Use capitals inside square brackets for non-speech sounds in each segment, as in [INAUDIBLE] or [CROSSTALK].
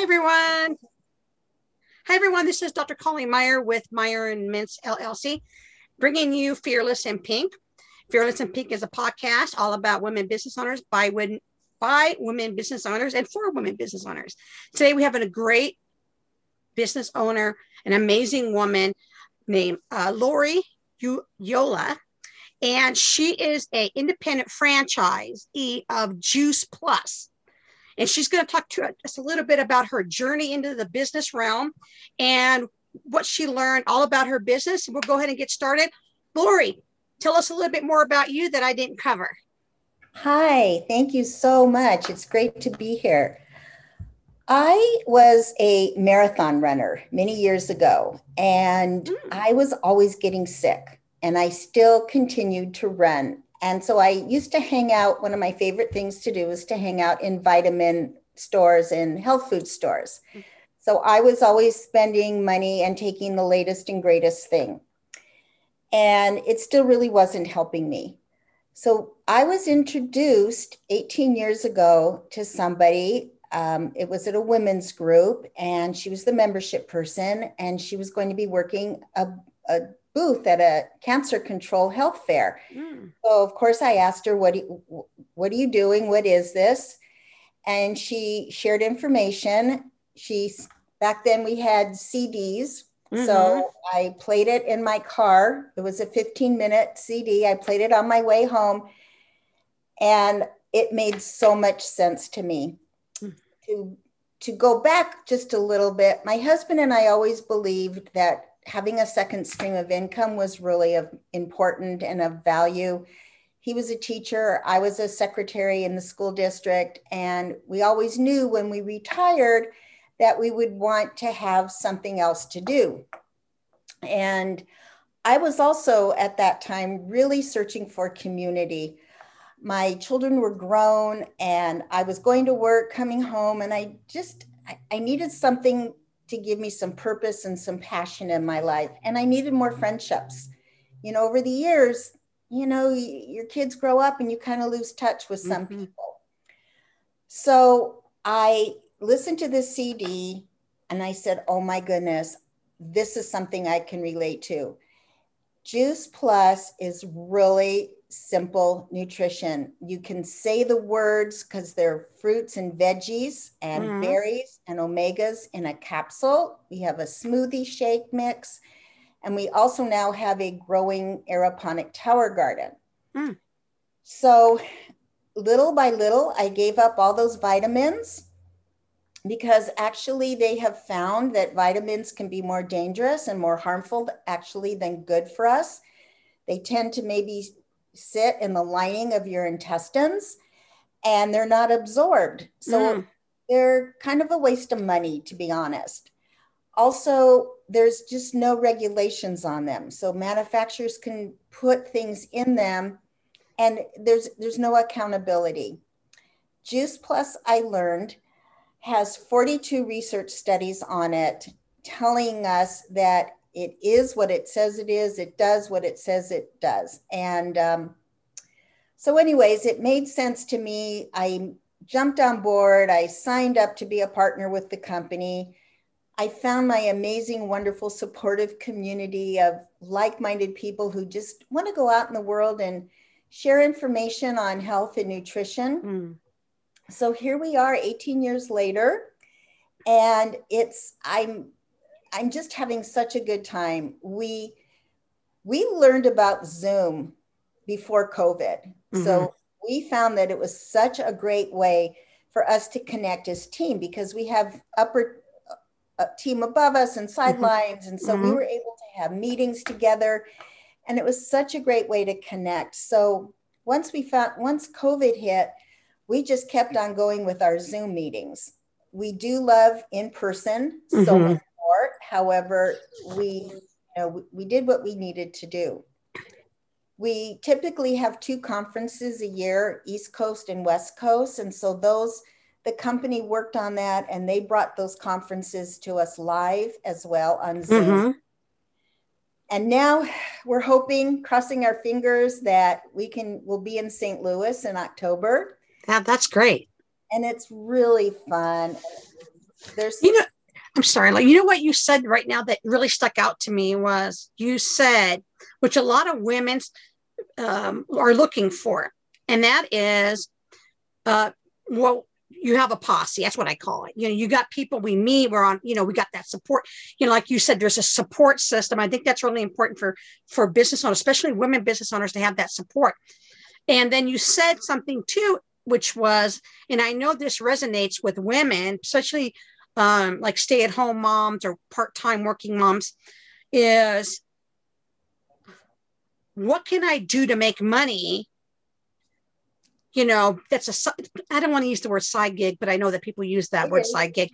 Hi, everyone. Hi, everyone. This is Dr. Colleen Meyer with Meyer and Mintz LLC, bringing you Fearless in Pink. Fearless in Pink is a podcast all about women business owners by women, by women business owners and for women business owners. Today, we have a great business owner, an amazing woman named uh, Lori Ulloa, and she is a independent franchisee of Juice Plus and she's going to talk to us a little bit about her journey into the business realm and what she learned all about her business. We'll go ahead and get started. Lori, tell us a little bit more about you that I didn't cover. Hi, thank you so much. It's great to be here. I was a marathon runner many years ago, and mm. I was always getting sick, and I still continued to run. And so I used to hang out. One of my favorite things to do is to hang out in vitamin stores and health food stores. So I was always spending money and taking the latest and greatest thing. And it still really wasn't helping me. So I was introduced 18 years ago to somebody. Um, it was at a women's group, and she was the membership person, and she was going to be working a, a booth at a cancer control health fair. Mm. So of course I asked her, what, you, what are you doing? What is this? And she shared information. She, back then we had CDs. Mm-hmm. So I played it in my car. It was a 15 minute CD. I played it on my way home. And it made so much sense to me mm. to to go back just a little bit my husband and i always believed that having a second stream of income was really of important and of value. He was a teacher, I was a secretary in the school district, and we always knew when we retired that we would want to have something else to do. And I was also at that time really searching for community. My children were grown and I was going to work, coming home, and I just I, needed something to give me some purpose and some passion in my life. And I needed more friendships. You know, over the years, you know, your kids grow up and you kind of lose touch with some mm-hmm. people. So I listened to this CD and I said, oh my goodness, this is something I can relate to. Juice Plus is really simple nutrition. You can say the words because they're fruits and veggies and mm. berries and omegas in a capsule. We have a smoothie shake mix. And we also now have a growing aeroponic tower garden. Mm. So, little by little, I gave up all those vitamins because actually they have found that vitamins can be more dangerous and more harmful actually than good for us. They tend to maybe sit in the lining of your intestines and they're not absorbed. So mm. they're kind of a waste of money, to be honest. Also, there's just no regulations on them. So manufacturers can put things in them and there's there's no accountability. Juice Plus, I learned, has 42 research studies on it telling us that it is what it says it is. It does what it says it does. And um, so, anyways, it made sense to me. I jumped on board. I signed up to be a partner with the company. I found my amazing, wonderful, supportive community of like minded people who just want to go out in the world and share information on health and nutrition. Mm. So here we are 18 years later and it's I'm I'm just having such a good time. We we learned about Zoom before COVID. Mm-hmm. So we found that it was such a great way for us to connect as team because we have upper uh, team above us and mm-hmm. sidelines and so mm-hmm. we were able to have meetings together and it was such a great way to connect. So once we found once COVID hit, we just kept on going with our Zoom meetings. We do love in person so However, we you know we did what we needed to do. We typically have two conferences a year, East Coast and West Coast, and so those the company worked on that and they brought those conferences to us live as well on Zoom. Mm-hmm. And now we're hoping, crossing our fingers, that we can we'll be in St. Louis in October. Yeah, that's great. And it's really fun there's you know i'm sorry like you know what you said right now that really stuck out to me was you said which a lot of women um, are looking for and that is uh well you have a posse that's what i call it. You know you got people we meet we're on you know we got that support you know like you said there's a support system. I think that's really important for for business owners especially women business owners to have that support. And then you said something too which was and i know this resonates with women especially um, like stay-at-home moms or part-time working moms is what can i do to make money you know, that's a, I don't want to use the word side gig, but I know that people use that okay. word side gig.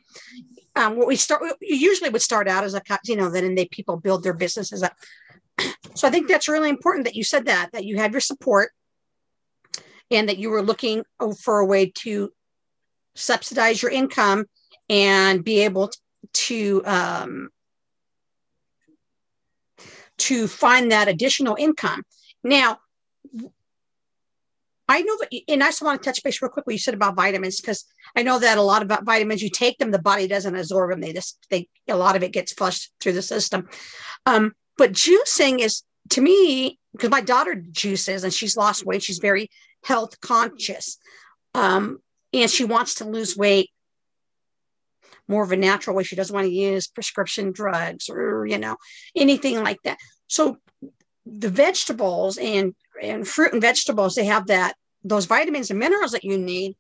Um, what we start, you usually would start out as a, you know, then they people build their businesses up. So I think that's really important that you said that, that you have your support and that you were looking for a way to subsidize your income and be able to, um, to find that additional income. Now, I know that, and I just want to touch base real quick what you said about vitamins because I know that a lot of vitamins you take them, the body doesn't absorb them. They just they a lot of it gets flushed through the system. Um, but juicing is to me because my daughter juices and she's lost weight. She's very health conscious, um, and she wants to lose weight more of a natural way. She doesn't want to use prescription drugs or you know anything like that. So the vegetables and and fruit and vegetables they have that those vitamins and minerals that you need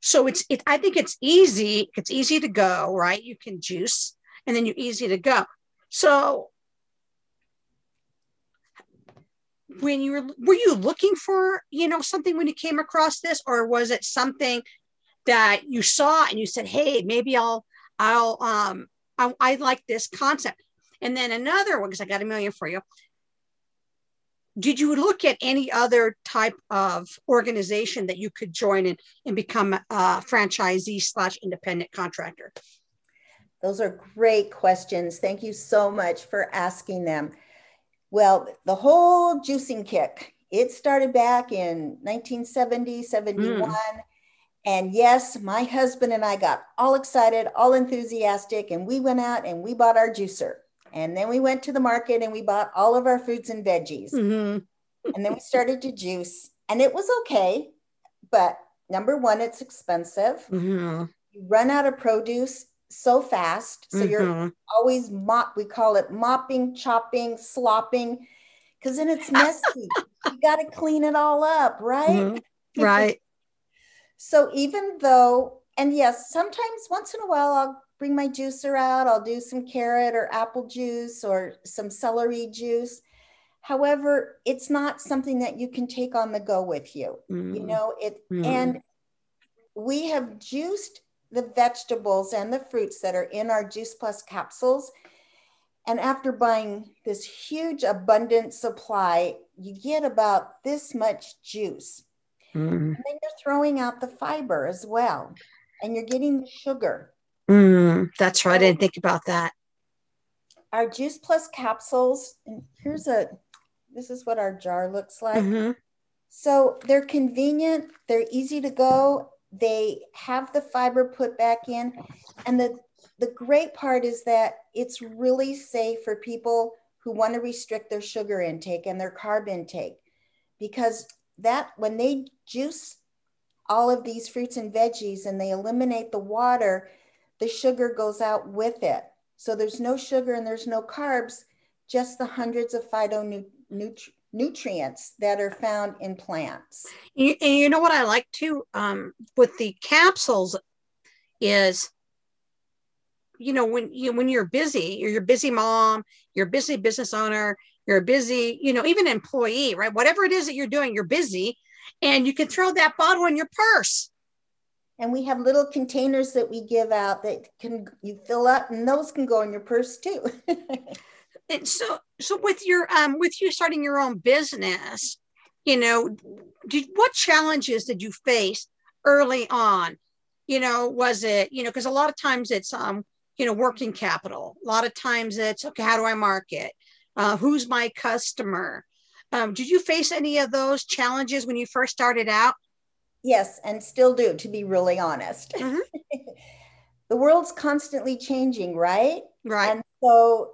so it's it i think it's easy it's easy to go right you can juice and then you're easy to go so when you were were you looking for you know something when you came across this or was it something that you saw and you said hey maybe i'll i'll um i, I like this concept and then another one because i got a million for you did you look at any other type of organization that you could join and, and become a franchisee slash independent contractor? Those are great questions. Thank you so much for asking them. Well, the whole juicing kick, it started back in 1970, 71. Mm. And yes, my husband and I got all excited, all enthusiastic, and we went out and we bought our juicer. And then we went to the market and we bought all of our fruits and veggies. Mm-hmm. and then we started to juice, and it was okay. But number one, it's expensive. Mm-hmm. You run out of produce so fast. So mm-hmm. you're always mop, we call it mopping, chopping, slopping, because then it's [LAUGHS] messy. you got to clean it all up, right? Mm-hmm. Right. So even though, and yes, sometimes once in a while I'll bring my juicer out. I'll do some carrot or apple juice or some celery juice. However, it's not something that you can take on the go with you. Mm. You know, it mm. and we have juiced the vegetables and the fruits that are in our Juice Plus capsules. And after buying this huge abundant supply, you get about this much juice. Mm. And then you're throwing out the fiber as well. And you're getting the sugar. Mm, that's right. I didn't think about that. Our Juice Plus capsules, and here's a, this is what our jar looks like. Mm-hmm. So they're convenient, they're easy to go, they have the fiber put back in. And the, the great part is that it's really safe for people who want to restrict their sugar intake and their carb intake because that when they juice all of these fruits and veggies and they eliminate the water, the sugar goes out with it. So there's no sugar and there's no carbs, just the hundreds of phytonutrients that are found in plants. And you know what I like too um, with the capsules is, you know, when you when you're busy, you're, you're busy mom, you're busy business owner, you're a busy, you know, even employee, right? Whatever it is that you're doing, you're busy, and you can throw that bottle in your purse. And we have little containers that we give out that can you fill up and those can go in your purse too. [LAUGHS] And so so with your um with you starting your own business you know did what challenges did you face early on? You know was it you know because a lot of times it's um you know working capital. A lot of times it's okay how do i market uh, who's my customer um, did you face any of those challenges when you first started out Yes, and still do, to be really honest. Mm-hmm. [LAUGHS] the world's constantly changing, right? Right. And so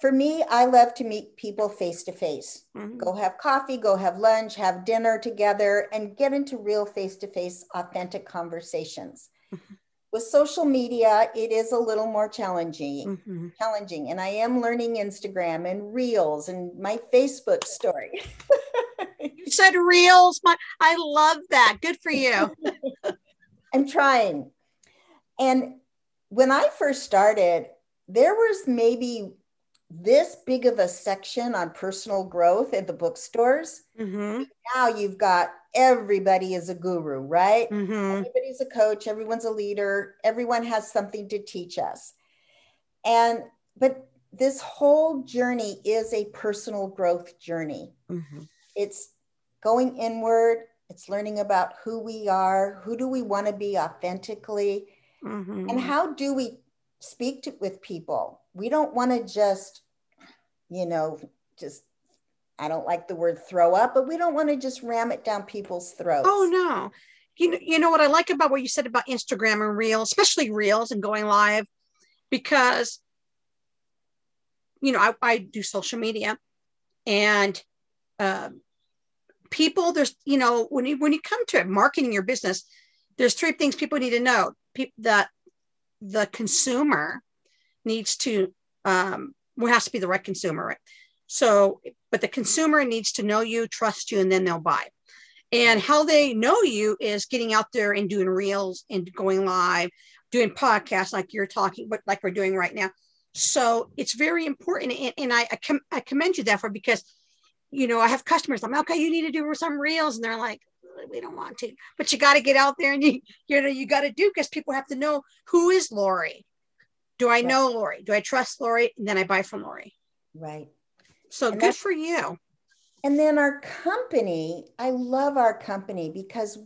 for me, I love to meet people face to face. Go have coffee, go have lunch, have dinner together, and get into real face to face, authentic conversations. Mm-hmm. With social media, it is a little more challenging. Mm-hmm. Challenging, and I am learning Instagram and Reels and my Facebook story. [LAUGHS] you said Reels, my I love that. Good for you. [LAUGHS] I'm trying. And when I first started, there was maybe this big of a section on personal growth at the bookstores. Mm-hmm. Now you've got everybody is a guru, right? Mm-hmm. Everybody's a coach, everyone's a leader, everyone has something to teach us. And, but this whole journey is a personal growth journey. Mm-hmm. It's going inward, it's learning about who we are, who do we want to be authentically, mm-hmm. and how do we speak to, with people we don't want to just, you know, just I don't like the word throw up, but we don't want to just ram it down people's throats. Oh no. You know, you know what I like about what you said about Instagram and Reels, especially Reels and going live, because you know, I, I do social media and uh, people there's you know when you when you come to it, marketing your business, there's three things people need to know. That the consumer needs to um well, has to be the right consumer right so but the consumer needs to know you trust you and then they'll buy and how they know you is getting out there and doing reels and going live doing podcasts like you're talking but like we're doing right now so it's very important and, and I, I, com- I commend you that for because you know i have customers i'm okay you need to do some reels and they're like we don't want to but you got to get out there and you you know you got to do because people have to know who is lori do I know Lori? Do I trust Lori? And then I buy from Lori. Right. So and good for you. And then our company, I love our company because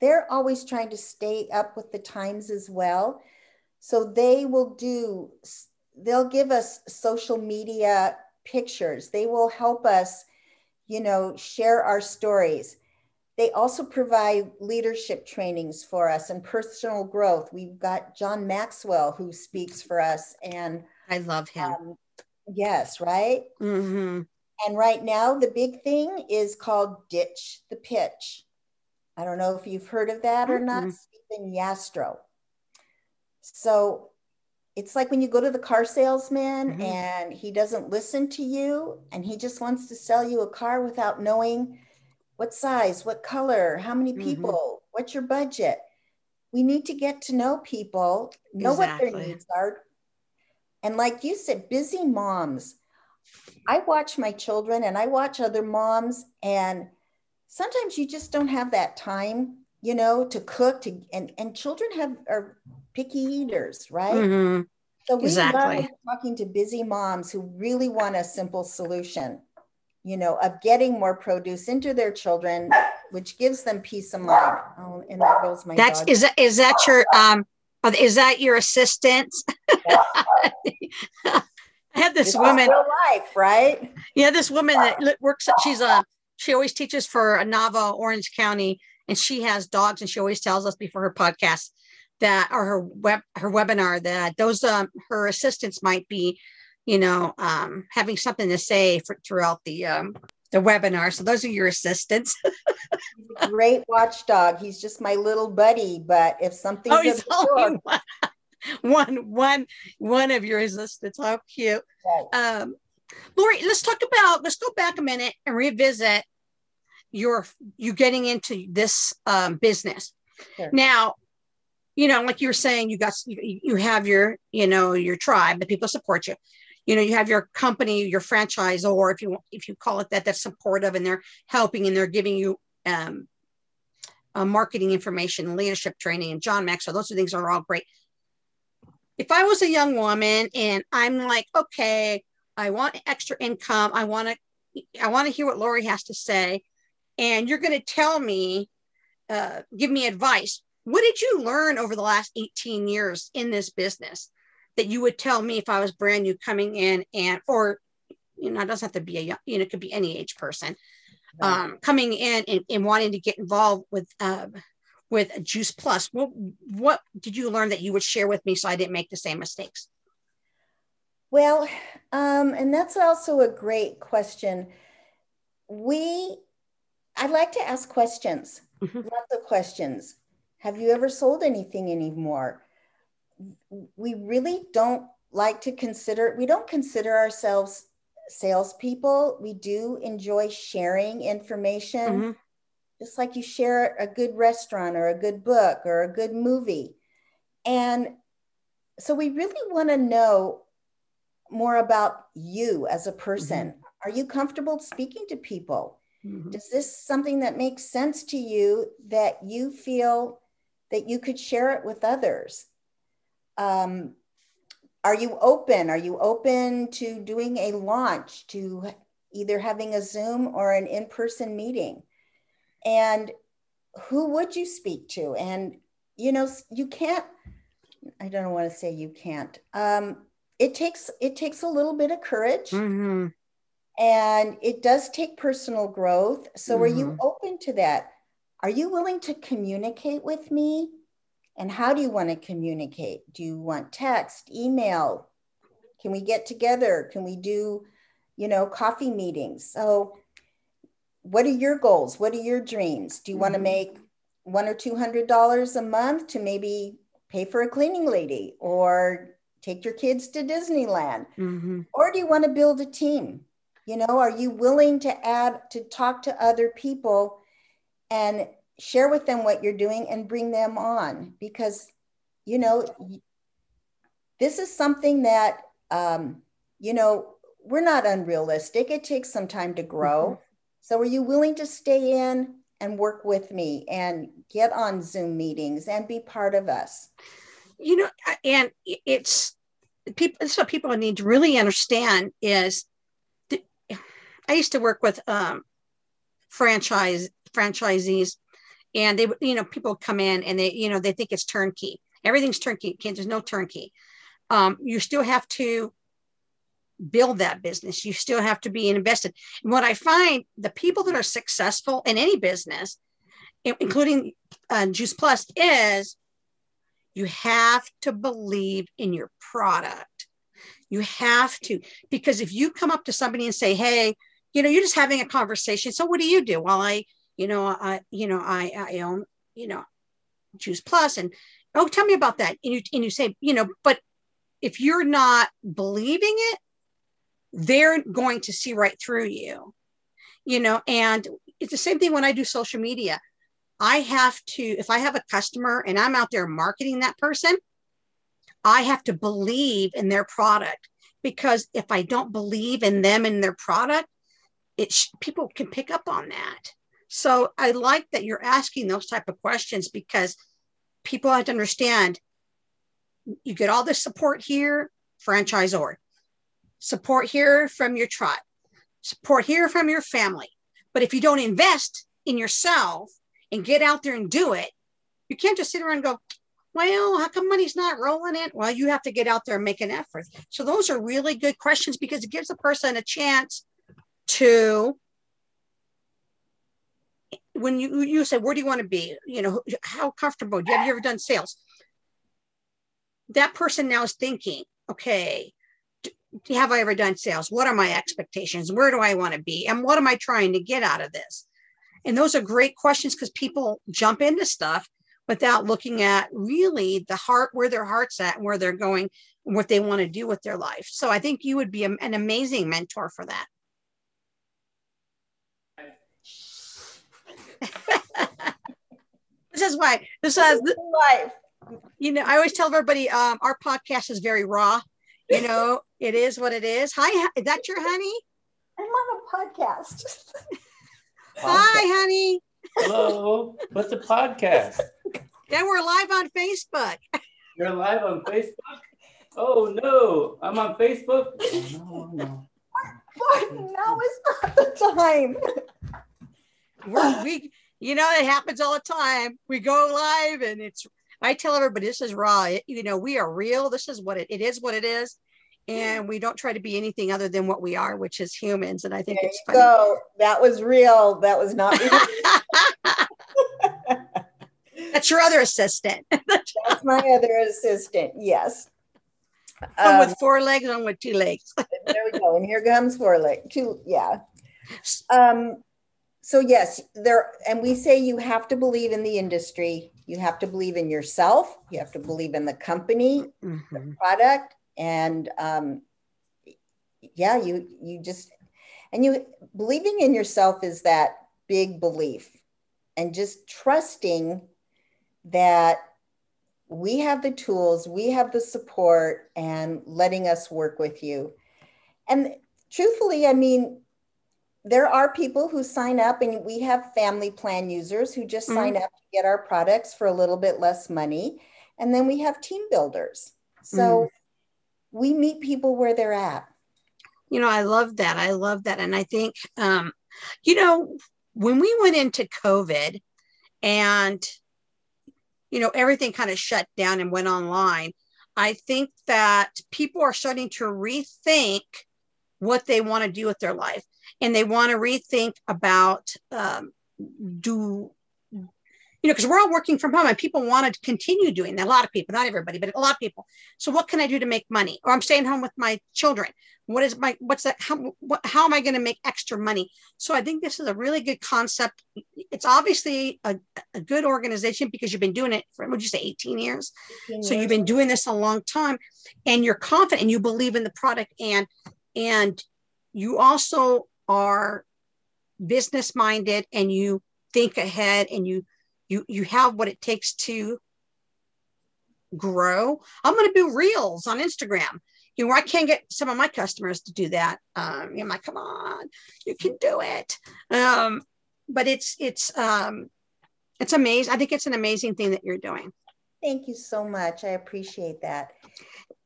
they're always trying to stay up with the times as well. So they will do, they'll give us social media pictures. They will help us, you know, share our stories. They also provide leadership trainings for us and personal growth. We've got John Maxwell who speaks for us, and I love him. Um, yes, right. Mm-hmm. And right now, the big thing is called Ditch the Pitch. I don't know if you've heard of that or not. Stephen Yastrow. So it's like when you go to the car salesman mm-hmm. and he doesn't listen to you and he just wants to sell you a car without knowing what size, what color, how many mm-hmm. people, mm-hmm. what's your budget. We need to get to know people, know exactly. what their needs are. And like you said, busy moms. I watch my children and I watch other moms, and sometimes you just don't have that time, you know, to cook. To and and children have are picky eaters, right? Mm-hmm. So we exactly. love talking to busy moms who really want a simple solution you know, of getting more produce into their children, which gives them peace of mind. Oh, and there goes my That's dog. is that is that your um is that your assistant? [LAUGHS] I had this it's woman real life, right? Yeah, this woman that works she's a she always teaches for Nava, Orange County, and she has dogs, and she always tells us before her podcast that or her web her webinar that those um her assistants might be you know, um, having something to say for, throughout the um, the webinar. So those are your assistants. [LAUGHS] great watchdog. He's just my little buddy. But if something, oh, he's only [LAUGHS] one, one, one, one of your assistants. How cute. Right. Um, Lori, let's talk about. Let's go back a minute and revisit your you getting into this um, business. Sure. Now, you know, like you were saying, you got you, you have your you know your tribe, the people support you you know you have your company your franchise or if you if you call it that that's supportive and they're helping and they're giving you um, uh, marketing information leadership training and john maxwell those are things are all great. If i was a young woman and i'm like okay i want extra income i want to i want to hear what lori has to say and you're going to tell me uh, give me advice what did you learn over the last 18 years in this business that you would tell me if I was brand new coming in and, or, you know, it doesn't have to be a young, you know, it could be any age person um, coming in and, and, wanting to get involved with, uh, with Juice Plus. What what did you learn that you would share with me so I didn't make the same mistakes? Well, um, and that's also a great question. We, I like to ask questions, mm-hmm. lots of questions. Have you ever sold anything anymore? We really don't like to consider, we don't consider ourselves salespeople. We do enjoy sharing information, mm-hmm. just like you share a good restaurant or a good book or a good movie. And so we really want to know more about you as a person. Mm-hmm. Are you comfortable speaking to people? Mm-hmm. Is this something that makes sense to you that you feel that you could share it with others? Um, are you open? Are you open to doing a launch, to either having a Zoom or an in person meeting? And who would you speak to? And, you know, you can't, I don't want to say you can't. Um, it takes it takes a little bit of courage mm-hmm. and it does take personal growth so mm-hmm. are you mm-hmm. open to that are you willing to communicate with me and how do you want to communicate do you want text email can we get together can we do you know coffee meetings so what are your goals what are your dreams do you mm-hmm. want to make one or two hundred dollars a month to maybe pay for a cleaning lady or take your kids to Disneyland? Mm-hmm. Or do you want to build a team? You know, are you willing to add, to talk to other people and share with them what you're doing and bring them on? Because, you know, this is something that, um, you know, we're not unrealistic. It takes some time to grow. Mm-hmm. So, are you willing to stay in and work with me and get on Zoom meetings and be part of us? You know, and it's people this is what people need to really understand is the, I used to work with um, franchise franchisees and they you know people come in and they you know they think it's turnkey everything's turnkey there's no turnkey um, you still have to build that business you still have to be invested and what i find the people that are successful in any business including uh, juice plus is you have to believe in your product. You have to, because if you come up to somebody and say, hey, you know, you're just having a conversation. So what do you do? Well, I, you know, I, you know, I, I own, you know, Juice Plus and oh, tell me about that. And you, and you say, you know, but if you're not believing it, they're going to see right through you, you know, and it's the same thing when I do social media. I have to, if I have a customer and I'm out there marketing that person, I have to believe in their product because if I don't believe in them and their product, it sh- people can pick up on that. So I like that you're asking those type of questions because people have to understand you get all the support here, franchisor, support here from your tribe, support here from your family. But if you don't invest in yourself and get out there and do it. You can't just sit around and go, well, how come money's not rolling in? Well, you have to get out there and make an effort. So those are really good questions because it gives a person a chance to when you you say where do you want to be? You know how comfortable? Have you ever done sales? That person now is thinking okay have i ever done sales? What are my expectations? Where do i want to be? And what am i trying to get out of this? And those are great questions because people jump into stuff without looking at really the heart, where their heart's at and where they're going and what they want to do with their life. So I think you would be an amazing mentor for that. This is why this is life. You know, I always tell everybody um, our podcast is very raw. You know, it is what it is. Hi, is that your honey? I'm on a podcast. [LAUGHS] Hi, honey. Hello. What's a podcast? Yeah, we're live on Facebook. You're live on Facebook? Oh no, I'm on Facebook. Oh, no, no. now is not the time. We're, we, you know, it happens all the time. We go live, and it's. I tell everybody this is raw. It, you know, we are real. This is what it, it is. What it is and we don't try to be anything other than what we are, which is humans. And I think there it's funny. So that was real. That was not real. [LAUGHS] [LAUGHS] That's your other assistant. [LAUGHS] That's my other assistant. Yes. One Um, with four legs, one with two legs. there we go. And here comes four leg. Two, yeah. Um, so yes, there, and we say you have to believe in the industry. You have to believe in yourself. You have to believe in the company, Mhm. product, and um, yeah, you you just and you believing in yourself is that big belief, and just trusting that we have the tools, we have the support, and letting us work with you. And truthfully, I mean, there are people who sign up, and we have family plan users who just sign up to get our products for a little bit less money. And then we have team builders. So we meet people where they're at. You know, I love that. I love that. And I think, um, you know, when we went into COVID and, you know, everything kind of shut down and went online, I think that people are starting to rethink what they want to do with their life. And they want to rethink about um, do, you know, because we're all working from home and people want to continue doing that. A lot of people, not everybody, but a lot of people. So what can I do to make money? Or I'm staying home with my children. What is my, what's that? How, what, how am I going to make extra money? So I think this is a really good concept. It's obviously a, a good organization because you've been doing it for, would you say 18 years? So you've been doing this a long time and you're confident and you believe in the product and, and you also are business minded and you think ahead and you, you, you have what it takes to grow. I'm going to do reels on Instagram. You know, I can't get some of my customers to do that. Um, I'm like, come on, you can do it. Um, but it's it's um, it's amazing. I think it's an amazing thing that you're doing. Thank you so much. I appreciate that.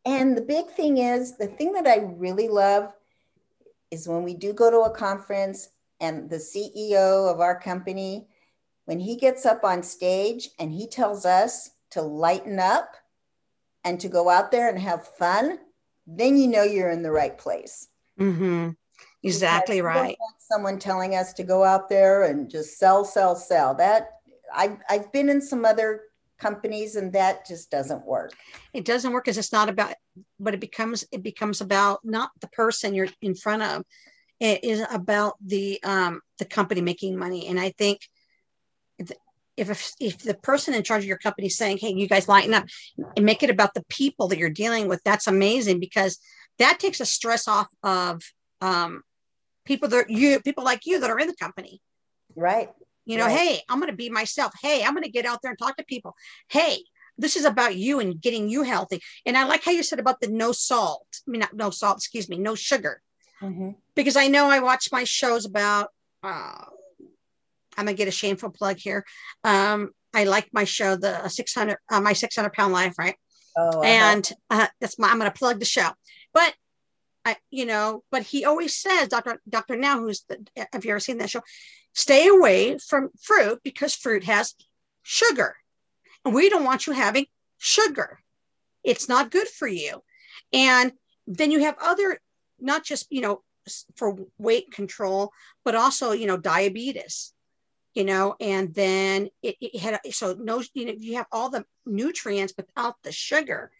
And the big thing is the thing that I really love is when we do go to a conference and the CEO of our company, when he gets up on stage and he tells us to lighten up and to go out there and have fun, then you know you're in the right place. Mm-hmm. Exactly Because right. Someone telling us to go out there and just sell, sell, sell. That I, I've been in some other companies and that just doesn't work. It doesn't work because it's not about, but it becomes it becomes about not the person you're in front of. It is about the um, the company making money, and I think if if if the person in charge of your company is saying, "Hey, you guys lighten up and make it about the people that you're dealing with," that's amazing because that takes a stress off of um, people that you people like you that are in the company. Right. You know, Right. hey, I'm going to be myself. Hey, I'm going to get out there and talk to people. Hey, this is about you and getting you healthy. And I like how you said about the no salt. I mean, not no salt, excuse me, no sugar. Mhm. Because I know I watch my shows about, uh, I'm going to get a shameful plug here. Um, I like my show, the 600, uh, my 600 pound life, right? Oh, and uh, that's my i'm going to plug the show but i you know but he always says dr dr now who's the have you ever seen that show stay away from fruit because fruit has sugar we don't want you having sugar. It's not good for you. And then you have other not just you know for weight control but also you know diabetes you know and then it, it had so no you know you have all the nutrients without the sugar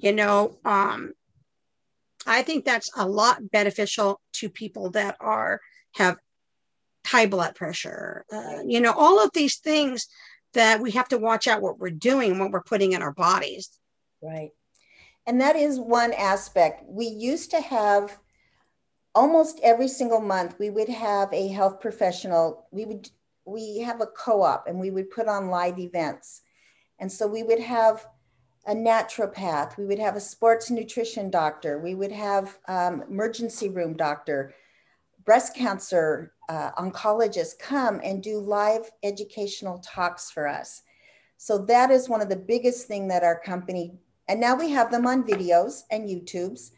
you know um i think that's a lot beneficial to people that are have high blood pressure uh, you know all of these things that we have to watch out what we're doing what we're putting in our bodies Right. And that is one aspect. We used to have almost every single month, we would have a health professional. We would, we have a co op and we would put on live events. And so we would have a naturopath, we would have a sports nutrition doctor, we would have um, emergency room doctor, breast cancer uh, oncologists come and do live educational talks for us. So that is one of the biggest thing that our company and now we have them on videos and YouTubes.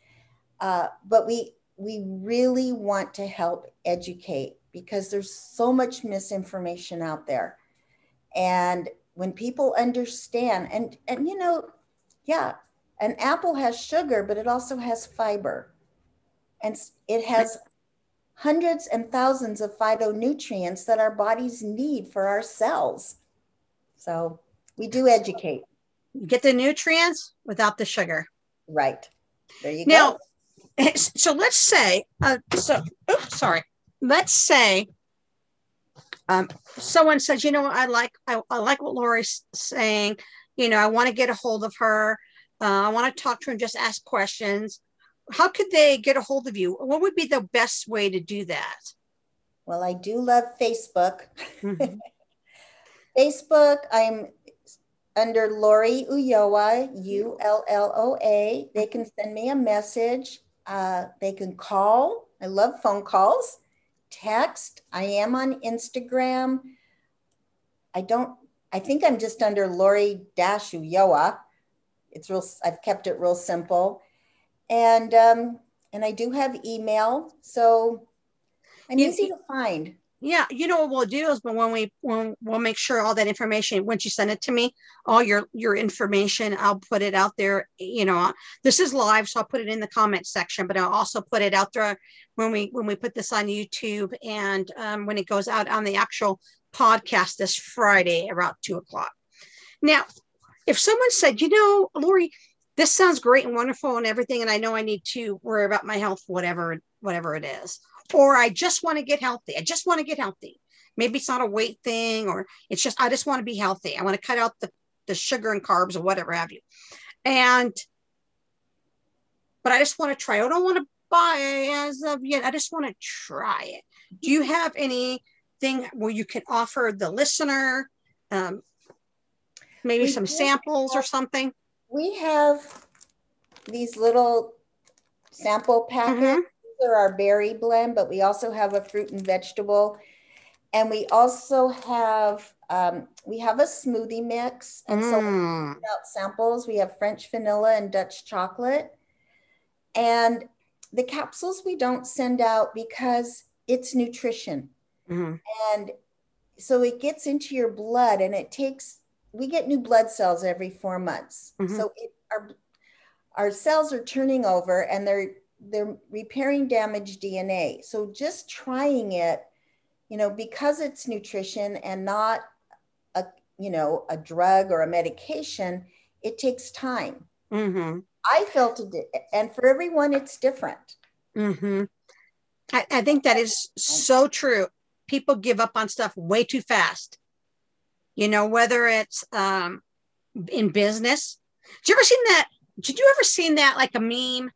Uh, but we we really want to help educate because there's so much misinformation out there, and when people understand and and you know, yeah, an apple has sugar, but it also has fiber, and it has hundreds and thousands of phytonutrients that our bodies need for our cells. So we do educate. Get the nutrients without the sugar. Right. There you go. Now, go. [LAUGHS] so let's say, uh, so, oops, sorry. Let's say um, someone says, you know, I like, I, I like what Lori's saying. You know, I want to get a hold of her. Uh, I want to talk to her and just ask questions. How could they get a hold of you? What would be the best way to do that? Well, I do love Facebook. Mhm. [LAUGHS] Facebook, I'm under Lori Ulloa, U L L O A. They can send me a message. Uh, they can call. I love phone calls. Text. I am on Instagram. I don't. I think I'm just under Lori Dash Ulloa. It's real. I've kept it real simple, and um, and I do have email, so I'm You- easy to find. Yeah, you know what we'll do is, but when we when we'll make sure all that information once you send it to me, all your your information, I'll put it out there. You know, this is live, so I'll put it in the comment section, but I'll also put it out there when we when we put this on YouTube and um, when it goes out on the actual podcast this Friday around two o'clock. Now, if someone said, you know, Lori, this sounds great and wonderful and everything, and I know I need to worry about my health, whatever whatever it is or I just want to get healthy. I just want to get healthy. Maybe it's not a weight thing, or it's just I just want to be healthy. I want to cut out the, the sugar and carbs or whatever have you. And but I just want to try. I don't want to buy as of yet. I just want to try it. Do you have anything where you can offer the listener um, maybe We some samples or something? We have these little sample packets. Mhm. These are our berry blend, but we also have a fruit and vegetable. And we also have um, we have a smoothie mix. And so Mm. out samples, we have French vanilla and Dutch chocolate. And the capsules we don't send out because it's nutrition. Mhm. And so it gets into your blood and it takes, we get new blood cells every four months. Mhm. So it, our, our cells are turning over and they're, they're repairing damaged DNA. So just trying it, you know, because it's nutrition and not a, you know, a drug or a medication, it takes time. Mhm. I felt it, and for everyone, it's different. hmm I, I think that is so true. People give up on stuff way too fast. You know, whether it's um, in business. Did you ever seen that? Did you ever seen that like a meme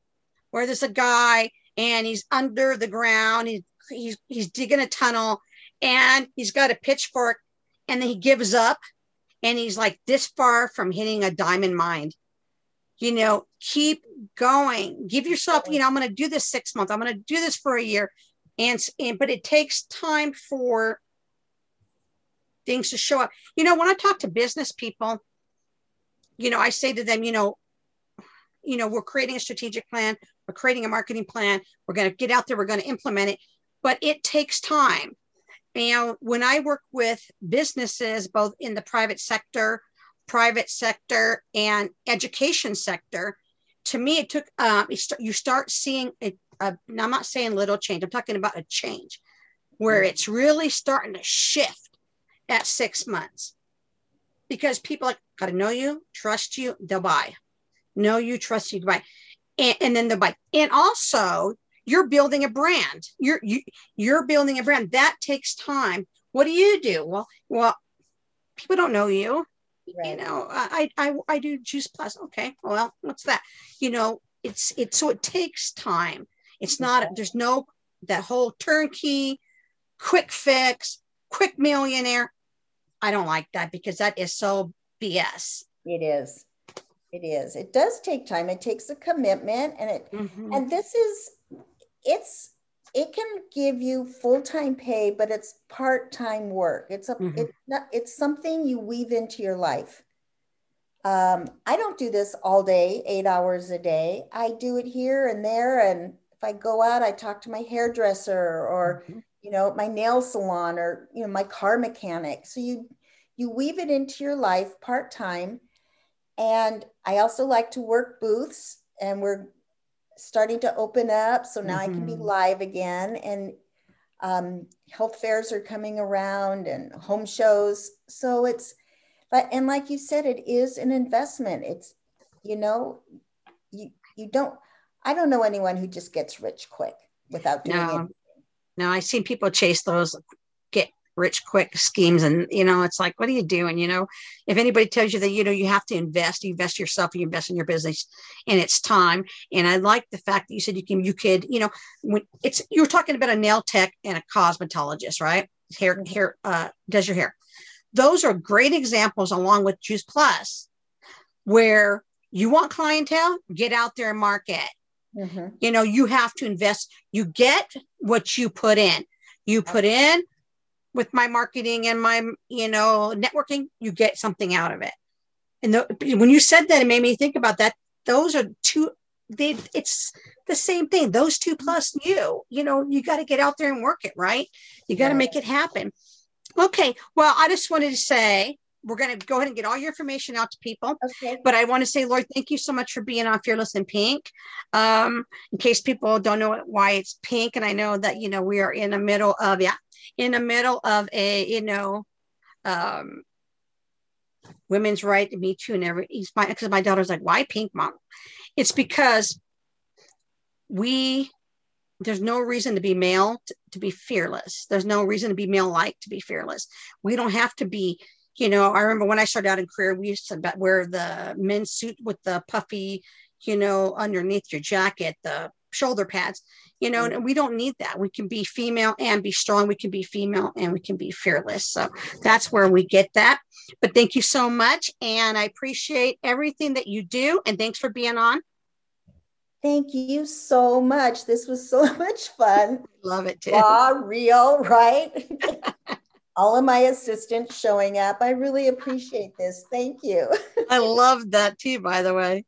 where there's a guy and he's under the ground, he's he's he's digging a tunnel, and he's got a pitchfork, and then he gives up, and he's like this far from hitting a diamond mine you know keep going give yourself you know i'm going to do this six months i'm going to do this for a year and, and but it takes time for things to show up. You know when i talk to business people you know i say to them you know you know we're creating a strategic plan we're creating a marketing plan we're going to get out there we're going to implement it but it takes time. And when i work with businesses both in the private sector private sector and education sector to me it took um it st- you start seeing it uh, and i'm not saying little change i'm talking about a change where it's really starting to shift at six months. Because people like gotta know you trust you they'll buy. Know you trust you buy. And, and then they'll buy. And also you're building a brand. You're you, you're building a brand. That takes time. What do you do? Well well people don't know you. You know I, I i do juice plus. Okay well what's that? You know it's it's so it takes time. It's mm-hmm. not there's no that whole turnkey quick fix quick millionaire i don't like that because that is so bs It is. It is. It does take time. It takes a commitment and it Mhm. and this is it's it can give you full-time pay, but it's part-time work. It's a Mhm. it's not it's something you weave into your life. Um, I don't do this all day, eight hours a day. I do it here and there. And if I go out, I talk to my hairdresser or Mhm. You know my nail salon or you know my car mechanic. So you you weave it into your life part-time. And i also like to work booths and we're starting to open up. So now i can be Mhm. live again and um, health fairs are coming around and home shows. So it's but and like you said it is an investment. It's you know you you don't i don't know anyone who just gets rich quick without doing No. It No, I've seen people chase those get rich quick schemes, and you know, it's like, what are you doing? You know, if anybody tells you that you know you have to invest, you invest yourself, you invest in your business, and it's time. And I like the fact that you said you can, you could, you know, when it's you were talking about a nail tech and a cosmetologist, right? Hair, hair, uh, does your hair. Those are great examples, along with Juice Plus, where you want clientele, get out there and market Mhm. you know you have to invest. You get what you put in. You put in with my marketing and my you know networking you get something out of it. And the, when you said that it made me think about that. Those are two they it's the same thing. Those two plus you you know you got to get out there and work it right? You got to make it happen. Okay well i just wanted to say we're going to go ahead and get all your information out to people okay but I want to say, Lord, thank you so much for being on Fearless in Pink. Um, in case people don't know why it's pink, and I know that you know we are in the middle of yeah, in the middle of a you know, um, women's right to me too, and every he's my because my daughter's like, why pink, mom? It's because we there's no reason to be male to, to be fearless. There's no reason to be male like to be fearless. We don't have to be you know, I remember when I started out in career, we used to wear the men's suit with the puffy, you know, underneath your jacket, the shoulder pads, you know, mm-hmm. and we don't need that. We can be female and be strong. We can be female and we can be fearless. So that's where we get that. But thank you so much. And I appreciate everything that you do. And thanks for being on. thank you so much this was so [LAUGHS] much fun Love it too. raw real right [LAUGHS] all of my assistants showing up. I really appreciate this. Thank you. [LAUGHS] I love that too, by the way.